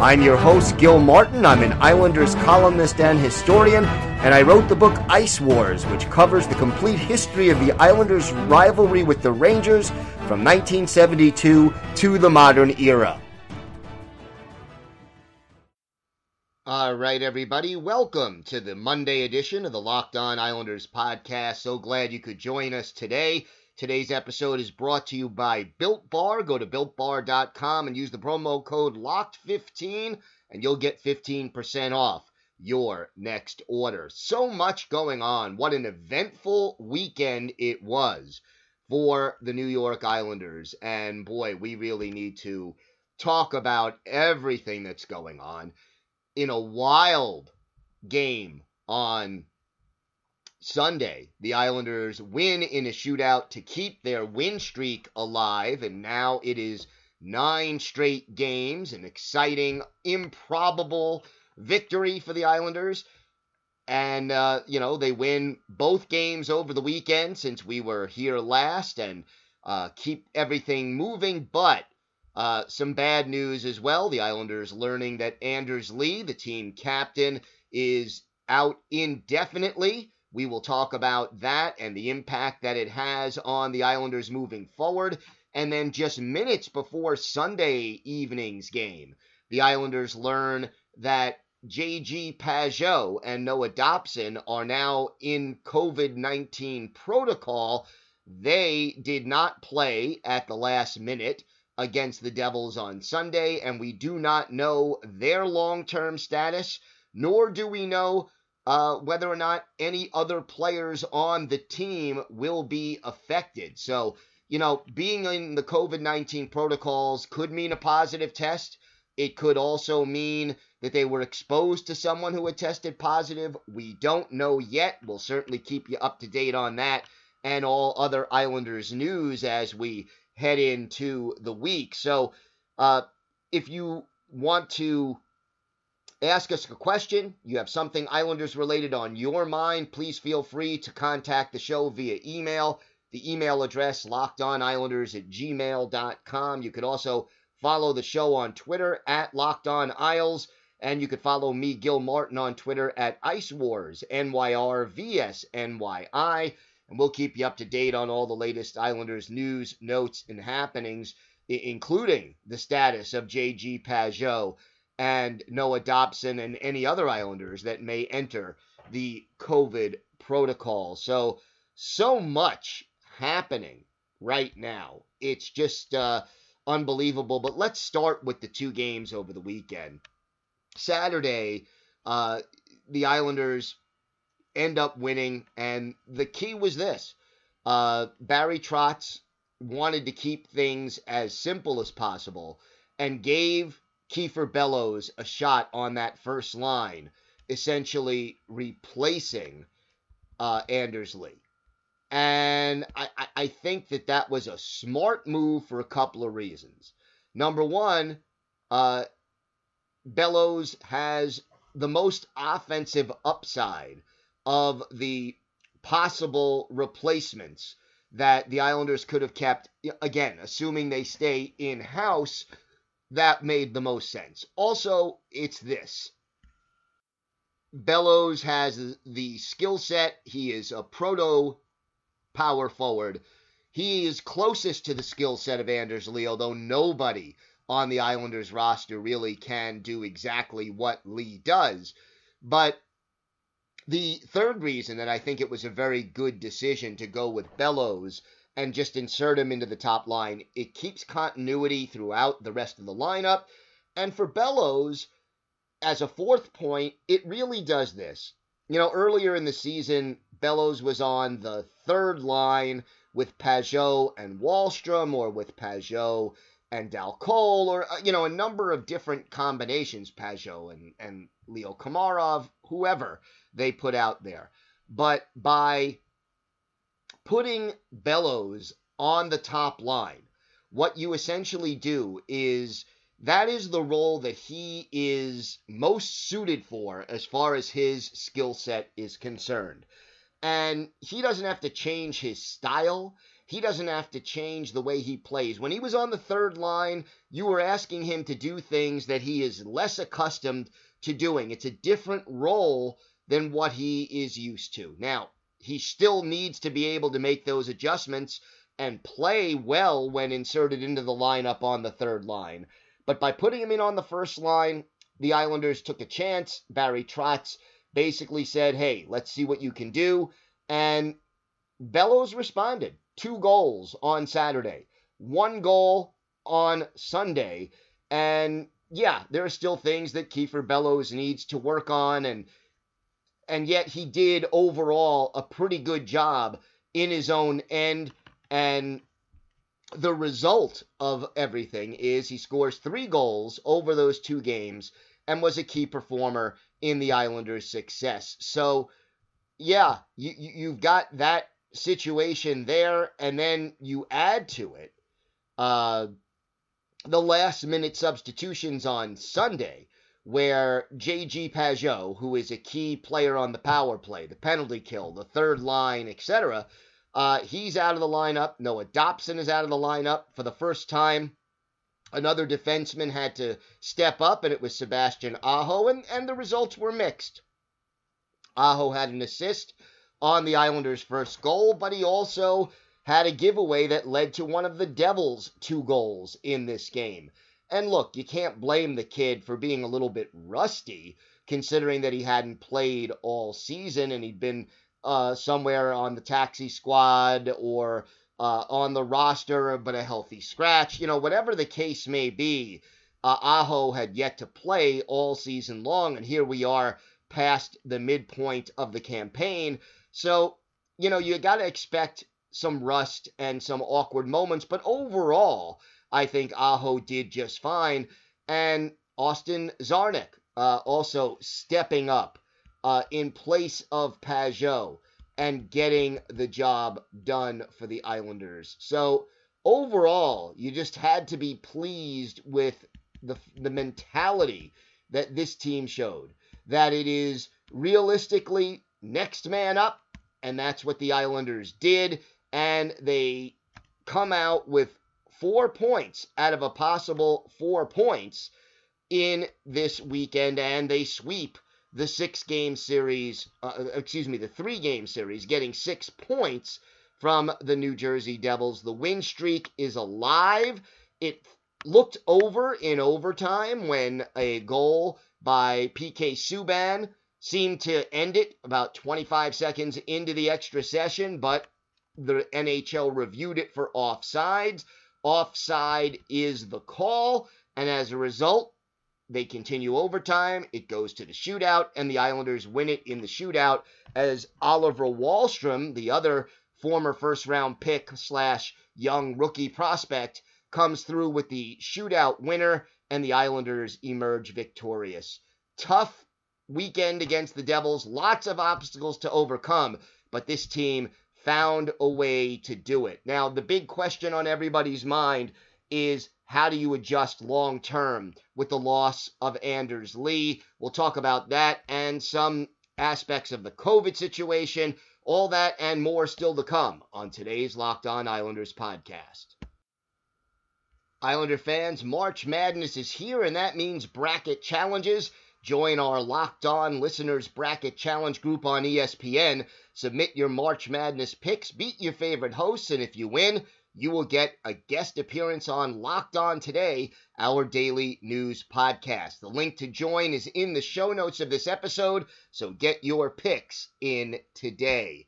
I'm your host, Gil Martin. I'm an Islanders columnist and historian, and I wrote the book Ice Wars, which covers the complete history of the Islanders' rivalry with the Rangers from 1972 to the modern era. All right, everybody, welcome to the Monday edition of the Locked On Islanders podcast. So glad you could join us today. Today's episode is brought to you by Built Bar. Go to builtbar.com and use the promo code LOCKED15 and you'll get 15% off your next order. So much going on. What an eventful weekend it was for the New York Islanders. And boy, we really need to talk about everything that's going on in a wild game on Sunday. The Islanders win in a shootout to keep their win streak alive, and now it is nine straight games, an exciting, improbable victory for the Islanders. And, uh, you know, they win both games over the weekend since we were here last and uh, keep everything moving. But uh, some bad news as well. The Islanders learning that Anders Lee, the team captain, is out indefinitely. We will talk about that and the impact that it has on the Islanders moving forward. And then just minutes before Sunday evening's game, the Islanders learn that JG Pageau and Noah Dobson are now in COVID 19 protocol. They did not play at the last minute against the Devils on Sunday, and we do not know their long term status, nor do we know uh, whether or not any other players on the team will be affected. So, you know, being in the COVID 19 protocols could mean a positive test. It could also mean that they were exposed to someone who had tested positive. We don't know yet. We'll certainly keep you up to date on that and all other Islanders news as we head into the week. So, uh, if you want to ask us a question, you have something Islanders related on your mind, please feel free to contact the show via email. The email address lockedonislanders at gmail.com. You could also follow the show on Twitter at lockedonisles. And you could follow me, Gil Martin, on Twitter at Ice Wars, NYRVSNYI. And we'll keep you up to date on all the latest Islanders news, notes, and happenings, including the status of J.G. Pageau and Noah Dobson and any other Islanders that may enter the COVID protocol. So, so much happening right now. It's just uh, unbelievable. But let's start with the two games over the weekend. Saturday, uh, the Islanders end up winning. And the key was this uh, Barry Trotz wanted to keep things as simple as possible and gave Kiefer Bellows a shot on that first line, essentially replacing uh, Anders Lee. And I, I think that that was a smart move for a couple of reasons. Number one, uh, Bellows has the most offensive upside of the possible replacements that the Islanders could have kept. Again, assuming they stay in house, that made the most sense. Also, it's this Bellows has the skill set, he is a proto power forward. He is closest to the skill set of Anders Lee, although nobody on the Islanders roster really can do exactly what Lee does. But the third reason that I think it was a very good decision to go with Bellows and just insert him into the top line, it keeps continuity throughout the rest of the lineup. And for Bellows, as a fourth point, it really does this. You know, earlier in the season, Bellows was on the third line with Pageau and Wahlstrom, or with Pageau and Dal Colle, or uh, you know, a number of different combinations, Pageau and and Leo Komarov, whoever they put out there. But by putting Bellows on the top line, what you essentially do is that is the role that he is most suited for as far as his skill set is concerned. And he doesn't have to change his style. He doesn't have to change the way he plays. When he was on the third line, you were asking him to do things that he is less accustomed to doing. It's a different role than what he is used to. Now, he still needs to be able to make those adjustments and play well when inserted into the lineup on the third line. But by putting him in on the first line, the Islanders took a chance. Barry Trotz basically said, hey, let's see what you can do. And Bellows responded. Two goals on Saturday, one goal on Sunday. And yeah, there are still things that Kiefer Bellows needs to work on and and yet he did overall a pretty good job in his own end and the result of everything is he scores 3 goals over those two games and was a key performer in the Islanders' success. So, yeah, you, you've got that situation there, and then you add to it uh, the last minute substitutions on Sunday, where J.G. Pageau, who is a key player on the power play, the penalty kill, the third line, etc., uh, he's out of the lineup. Noah Dobson is out of the lineup for the first time Another defenseman had to step up, and it was Sebastian Aho, and, and the results were mixed. Aho had an assist on the Islanders' first goal, but he also had a giveaway that led to one of the Devils' two goals in this game. And look, you can't blame the kid for being a little bit rusty, considering that he hadn't played all season and he'd been uh, somewhere on the taxi squad or uh, on the roster, but a healthy scratch. You know, whatever the case may be, uh, Aho had yet to play all season long, and here we are past the midpoint of the campaign. So, you know, you got to expect some rust and some awkward moments, but overall, I think Aho did just fine. And Austin Czarnik uh, also stepping up uh, in place of Pageau and getting the job done for the Islanders. So overall, you just had to be pleased with the the mentality that this team showed. That it is realistically next man up, and that's what the Islanders did, and they come out with four points out of a possible four points in this weekend, and they sweep the six game series, uh, uh, excuse me, the three game series, getting six points from the New Jersey Devils. The win streak is alive. It looked over in overtime when a goal by PK Subban seemed to end it about 25 seconds into the extra session, but the NHL reviewed it for offsides. Offside is the call, and as a result, they continue overtime. It goes to the shootout, and the Islanders win it in the shootout as Oliver Wahlstrom, the other former first round pick slash young rookie prospect, comes through with the shootout winner, and the Islanders emerge victorious. Tough weekend against the Devils, lots of obstacles to overcome, but this team found a way to do it. Now, the big question on everybody's mind is how do you adjust long term with the loss of Anders Lee? We'll talk about that and some aspects of the COVID situation, all that and more still to come on today's Locked On Islanders podcast. Islander fans, March Madness is here, and that means bracket challenges. Join our Locked On Listeners Bracket Challenge group on ESPN. Submit your March Madness picks, beat your favorite hosts, and if you win, you will get a guest appearance on Locked On Today, our daily news podcast. The link to join is in the show notes of this episode, so get your picks in today.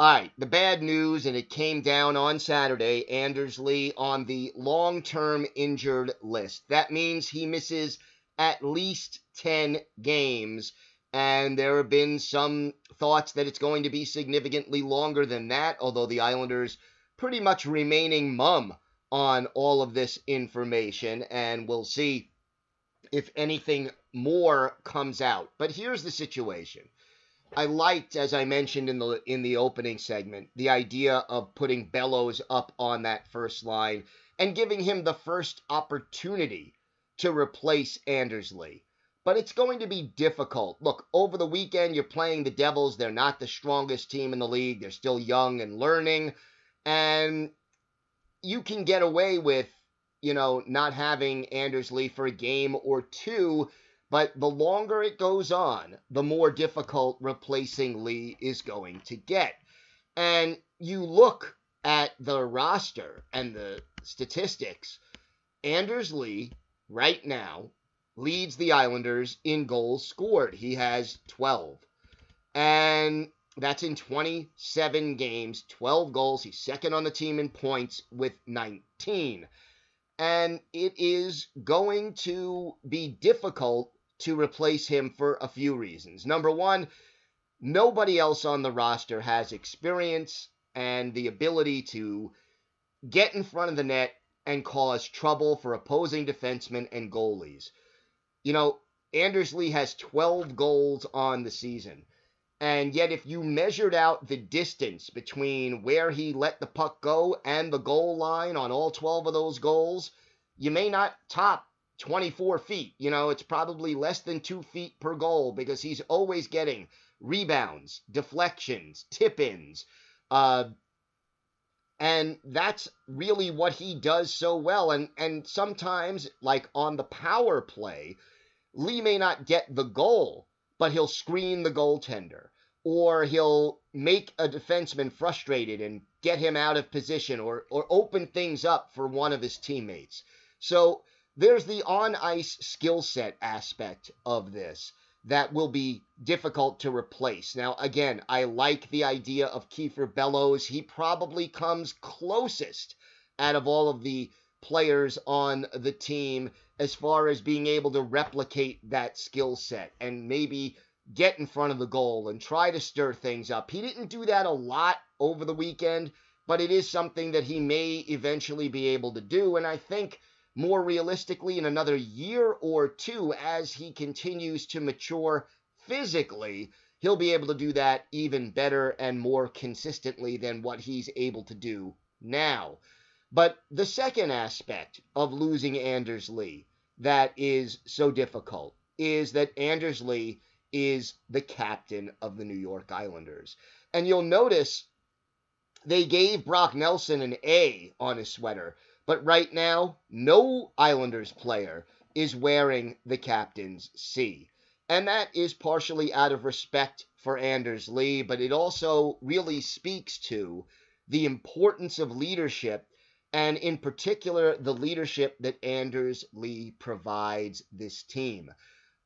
All right, the bad news, and it came down on Saturday Anders Lee on the long term injured list. That means he misses at least 10 games, and there have been some thoughts that it's going to be significantly longer than that, although the Islanders pretty much remaining mum on all of this information, and we'll see if anything more comes out. But here's the situation. I liked, as I mentioned in the in the opening segment, the idea of putting Bellows up on that first line and giving him the first opportunity to replace Anders Lee. But it's going to be difficult. Look, over the weekend, you're playing the Devils. They're not the strongest team in the league. They're still young and learning. And you can get away with, you know, not having Anders Lee for a game or two but the longer it goes on, the more difficult replacing Lee is going to get. And you look at the roster and the statistics, Anders Lee, right now, leads the Islanders in goals scored. He has 12. And that's in 27 games, 12 goals. He's second on the team in points with 19. And it is going to be difficult to replace him for a few reasons. Number one, nobody else on the roster has experience and the ability to get in front of the net and cause trouble for opposing defensemen and goalies. You know, Anders Lee has 12 goals on the season. And yet, if you measured out the distance between where he let the puck go and the goal line on all 12 of those goals, you may not top 24 feet. You know, it's probably less than two feet per goal because he's always getting rebounds, deflections, tip ins. Uh, and that's really what he does so well. And, and sometimes, like on the power play, Lee may not get the goal, but he'll screen the goaltender. Or he'll make a defenseman frustrated and get him out of position or, or open things up for one of his teammates. So there's the on ice skill set aspect of this that will be difficult to replace. Now, again, I like the idea of Kiefer Bellows. He probably comes closest out of all of the players on the team as far as being able to replicate that skill set and maybe get in front of the goal and try to stir things up. He didn't do that a lot over the weekend, but it is something that he may eventually be able to do. And I think more realistically in another year or two as he continues to mature physically, he'll be able to do that even better and more consistently than what he's able to do now. But the second aspect of losing Anders Lee that is so difficult is that Anders Lee is the captain of the New York Islanders. And you'll notice they gave Brock Nelson an A on his sweater but right now, no Islanders player is wearing the captain's C. And that is partially out of respect for Anders Lee, but it also really speaks to the importance of leadership and in particular the leadership that Anders Lee provides this team.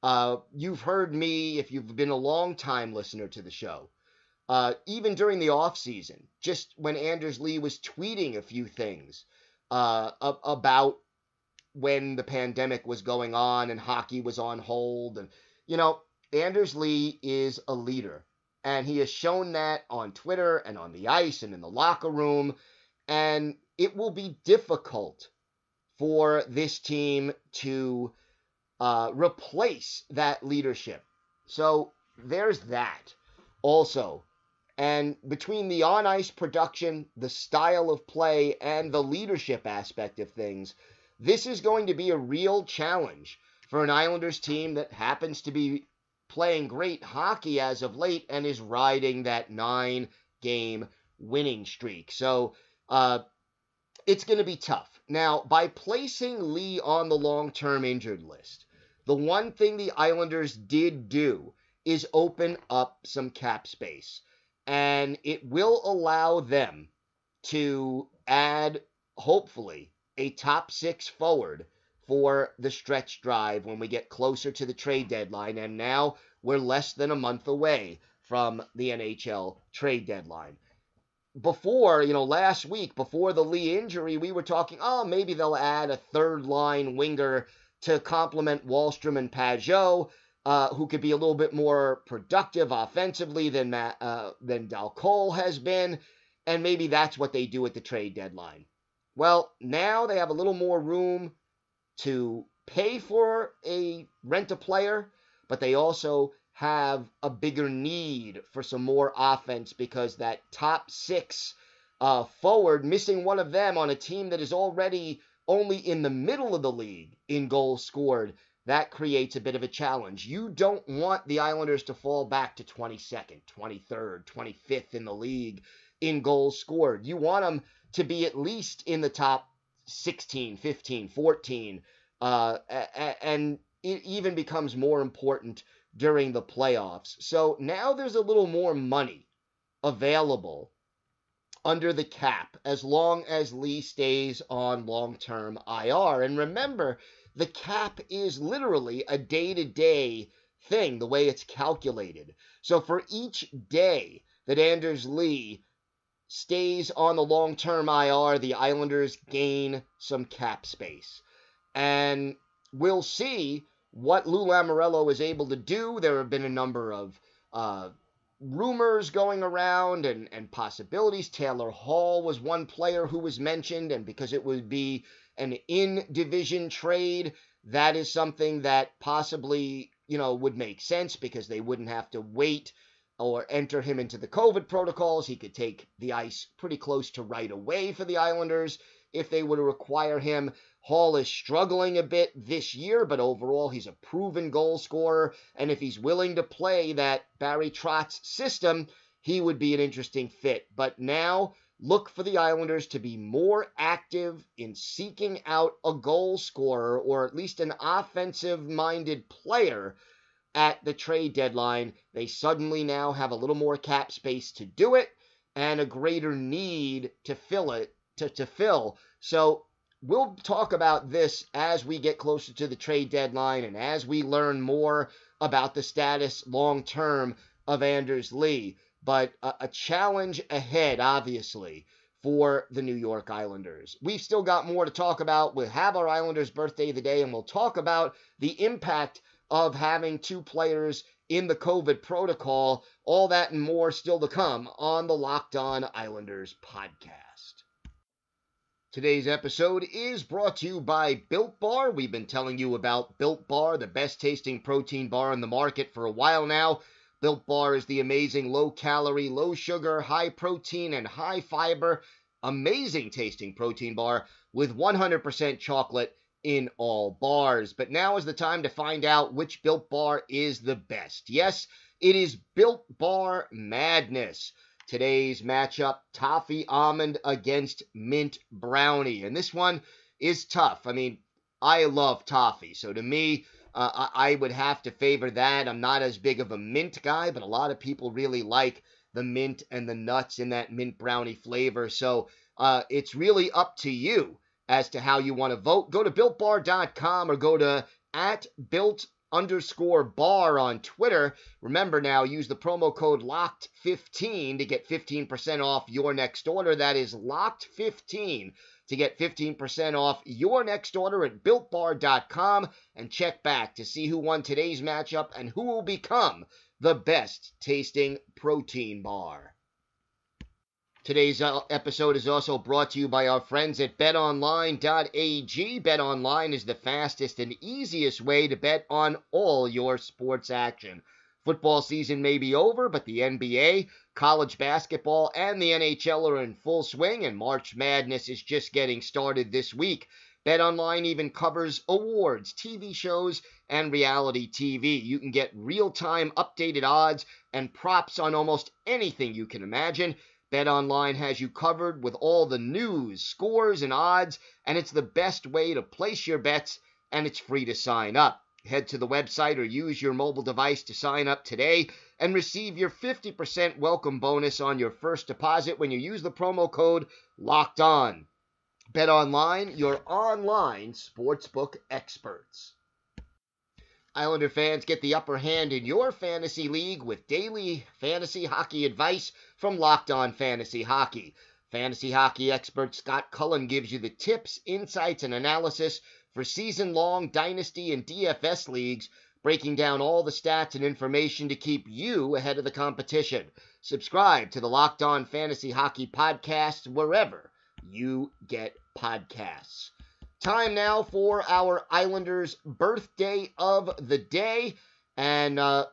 Uh, you've heard me, if you've been a long time listener to the show, uh, even during the off season, just when Anders Lee was tweeting a few things uh, about when the pandemic was going on and hockey was on hold. And, you know, Anders Lee is a leader. And he has shown that on Twitter and on the ice and in the locker room. And it will be difficult for this team to uh, replace that leadership. So there's that. Also, and between the on ice production, the style of play, and the leadership aspect of things, this is going to be a real challenge for an Islanders team that happens to be playing great hockey as of late and is riding that nine game winning streak. So uh, it's going to be tough. Now, by placing Lee on the long term injured list, the one thing the Islanders did do is open up some cap space and it will allow them to add, hopefully, a top six forward for the stretch drive when we get closer to the trade deadline. And now we're less than a month away from the NHL trade deadline. Before, you know, last week, before the Lee injury, we were talking, oh, maybe they'll add a third line winger to complement Wahlstrom and Pageau uh, who could be a little bit more productive offensively than uh, than Dal Colle has been, and maybe that's what they do at the trade deadline. Well, now they have a little more room to pay for a rent a player, but they also have a bigger need for some more offense because that top six uh, forward, missing one of them on a team that is already only in the middle of the league in goals scored, that creates a bit of a challenge. You don't want the Islanders to fall back to 22nd, 23rd, 25th in the league in goals scored. You want them to be at least in the top 16, 15, 14. Uh, and it even becomes more important during the playoffs. So now there's a little more money available under the cap as long as Lee stays on long term IR. And remember, the cap is literally a day to day thing, the way it's calculated. So for each day that Anders Lee stays on the long term IR, the Islanders gain some cap space. And we'll see what Lou Lamoriello is able to do. There have been a number of uh, rumors going around and, and possibilities. Taylor Hall was one player who was mentioned, and because it would be an in division trade, that is something that possibly, you know, would make sense because they wouldn't have to wait or enter him into the COVID protocols. He could take the ice pretty close to right away for the Islanders if they were to require him. Hall is struggling a bit this year, but overall he's a proven goal scorer. And if he's willing to play that Barry Trotz system, he would be an interesting fit. But now look for the Islanders to be more active in seeking out a goal scorer or at least an offensive minded player at the trade deadline. They suddenly now have a little more cap space to do it and a greater need to fill it to, to fill. So we'll talk about this as we get closer to the trade deadline and as we learn more about the status long term of Anders Lee. But a, a, challenge ahead, obviously, for the New York Islanders. We've still got more to talk about. We'll have our Islanders' birthday today, and we'll talk about the impact of having two players in the COVID protocol. All that and more still to come on the Locked On Islanders podcast. Today's episode is brought to you by Built Bar. We've been telling you about Built Bar, the best tasting protein bar in the market for a while now. Built Bar is the amazing low calorie, low sugar, high protein, and high fiber, amazing tasting protein bar with 100% chocolate in all bars. But now is the time to find out which Built Bar is the best. Yes, it is Built Bar Madness today's matchup toffee almond against mint brownie. And this one is tough. I mean, I love toffee. So to me, uh, I, would have to favor that. I'm not as big of a mint guy, but a lot of people really like the mint and the nuts in that mint brownie flavor. So uh, it's really up to you as to how you want to vote. Go to builtbar.com or go to at built underscore bar on Twitter. Remember now, use the promo code LOCKED15 to get 15% off your next order. That is LOCKED15 to get 15% off your next order at builtbar.com and check back to see who won today's matchup and who will become the best tasting protein bar. Today's uh, episode is also brought to you by our friends at betonline.ag. BetOnline is the fastest and easiest way to bet on all your sports action. Football season may be over, but the NBA, college basketball, and the NHL are in full swing, and March Madness is just getting started this week. BetOnline even covers awards, TV shows, and reality TV. You can get real time updated odds and props on almost anything you can imagine. BetOnline has you covered with all the news, scores, and odds, and it's the best way to place your bets, and it's free to sign up. Head to the website or use your mobile device to sign up today and receive your 50% welcome bonus on your first deposit when you use the promo code LOCKED ON. BetOnline, your online sportsbook experts. Islander fans get the upper hand in your fantasy league with daily fantasy hockey advice from Locked On Fantasy Hockey. Fantasy hockey expert Scott Cullen gives you the tips, insights, and analysis for season long dynasty and DFS leagues, breaking down all the stats and information to keep you ahead of the competition. Subscribe to the Locked On Fantasy Hockey podcast wherever you get podcasts. Time now for our Islanders birthday of the day. And, uh,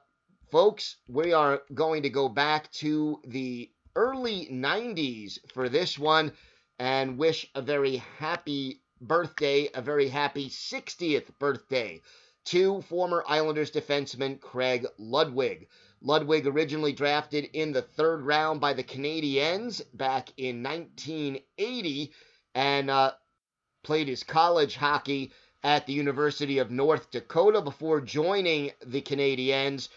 folks, we are going to go back to the early 90s for this one and wish a very happy birthday, a very happy 60th birthday to former Islanders defenseman Craig Ludwig. Ludwig originally drafted in the third round by the Canadiens back in 1980 and uh, played his college hockey at the University of North Dakota before joining the Canadiens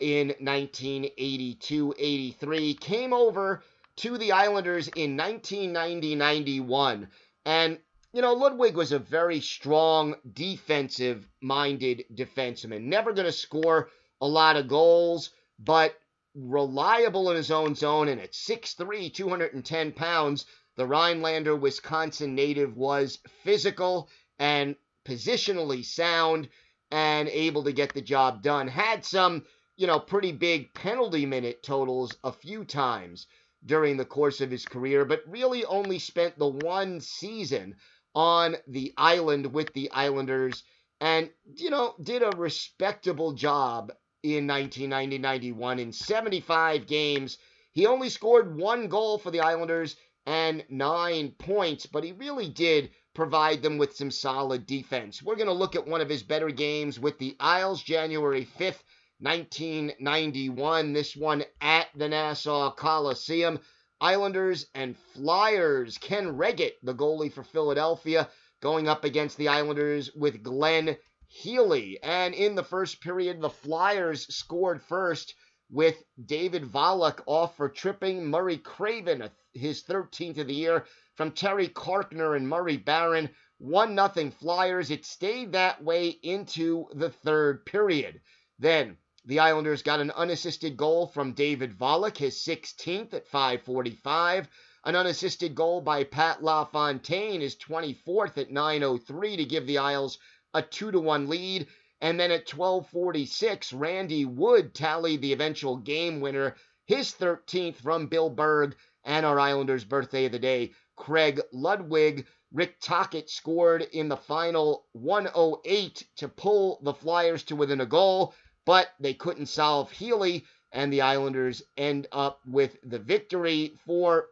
in 1982 83. Came over to the Islanders in 1990 91. And, you know, Ludwig was a very strong defensive minded defenseman. Never going to score a lot of goals, but reliable in his own zone. And at 6'3, 210 pounds, the Rhinelander, Wisconsin native was physical and positionally sound and able to get the job done. Had some, you know, pretty big penalty minute totals a few times during the course of his career, but really only spent the one season on the island with the Islanders and, you know, did a respectable job in 1990 91. In 75 games, he only scored one goal for the Islanders and nine points, but he really did provide them with some solid defense. We're going to look at one of his better games with the Isles, January 5th, 1991. This one at the Nassau Coliseum. Islanders and Flyers. Ken Wregget, the goalie for Philadelphia, going up against the Islanders with Glenn Healy. And in the first period, the Flyers scored first with David Volek off for tripping Murray Craven, his 13th of the year, from Terry Carkner and Murray Baron. 1 0 Flyers. It stayed that way into the third period. Then the Islanders got an unassisted goal from David Volek, his 16th at 545. An unassisted goal by Pat LaFontaine, his 24th at 903 to give the Isles a 2 to 1 lead. And then at 1246, Randy Wood tallied the eventual game winner, his 13th from Bill Berg, and our Islanders' birthday of the day, Craig Ludwig. Rick Tocchet scored in the final 108 to pull the Flyers to within a goal but they couldn't solve Healy, and the Islanders end up with the victory for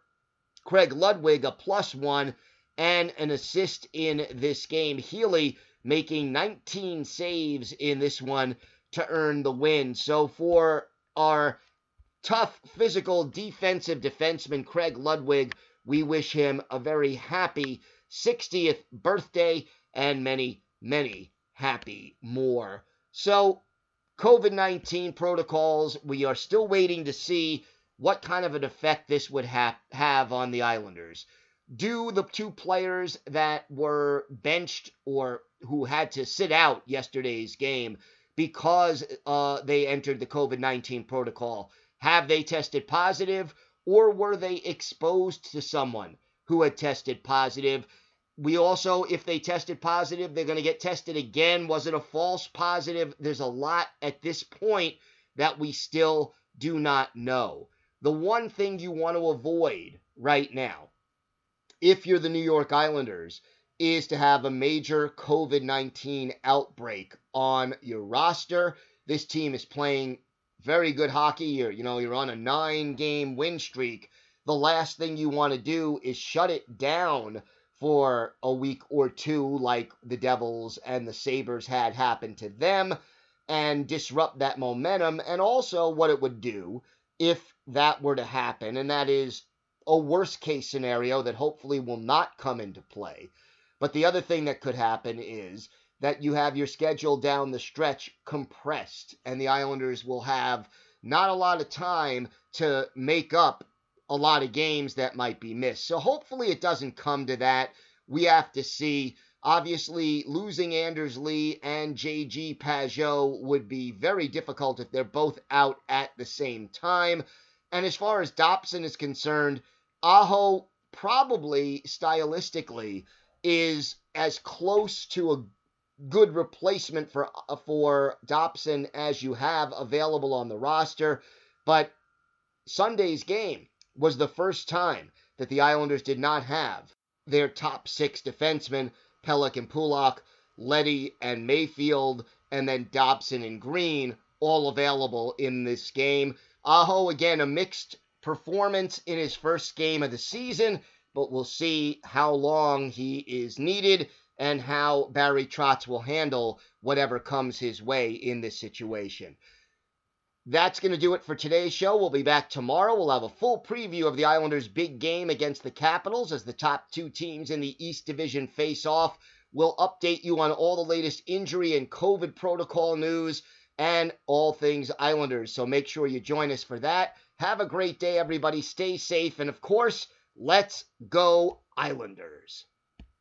Craig Ludwig, a plus one, and an assist in this game. Healy making 19 saves in this one to earn the win. So for our tough, physical, defensive defenseman, Craig Ludwig, we wish him a very happy 60th birthday and many, many happy more. So COVID 19 protocols. We are still waiting to see what kind of an effect this would ha- have on the Islanders. Do the two players that were benched or who had to sit out yesterday's game because uh, they entered the COVID 19 protocol, have they tested positive or were they exposed to someone who had tested positive? We also, if they tested positive, they're going to get tested again. Was it a false positive? There's a lot at this point that we still do not know. The one thing you want to avoid right now, if you're the New York Islanders, is to have a major COVID 19 outbreak on your roster. This team is playing very good hockey. You're, you know, you're on a nine game win streak. The last thing you want to do is shut it down for a week or two, like the Devils and the Sabres had happened to them, and disrupt that momentum, and also what it would do if that were to happen, and that is a worst case scenario that hopefully will not come into play. But the other thing that could happen is that you have your schedule down the stretch compressed, and the Islanders will have not a lot of time to make up a lot of games that might be missed. So hopefully it doesn't come to that. We have to see. Obviously, losing Anders Lee and JG Pageau would be very difficult if they're both out at the same time. And as far as Dobson is concerned, Aho probably stylistically is as close to a good replacement for uh, for Dobson as you have available on the roster. But Sunday's game was the first time that the Islanders did not have their top six defensemen, Pelech and Pulock, Leddy and Mayfield, and then Dobson and Green, all available in this game. Aho, again, a mixed performance in his first game of the season, but we'll see how long he is needed and how Barry Trotz will handle whatever comes his way in this situation. That's going to do it for today's show. We'll be back tomorrow. We'll have a full preview of the Islanders' big game against the Capitals as the top two teams in the East Division face off. We'll update you on all the latest injury and COVID protocol news and all things Islanders. So make sure you join us for that. Have a great day, everybody. Stay safe. And of course, let's go, Islanders.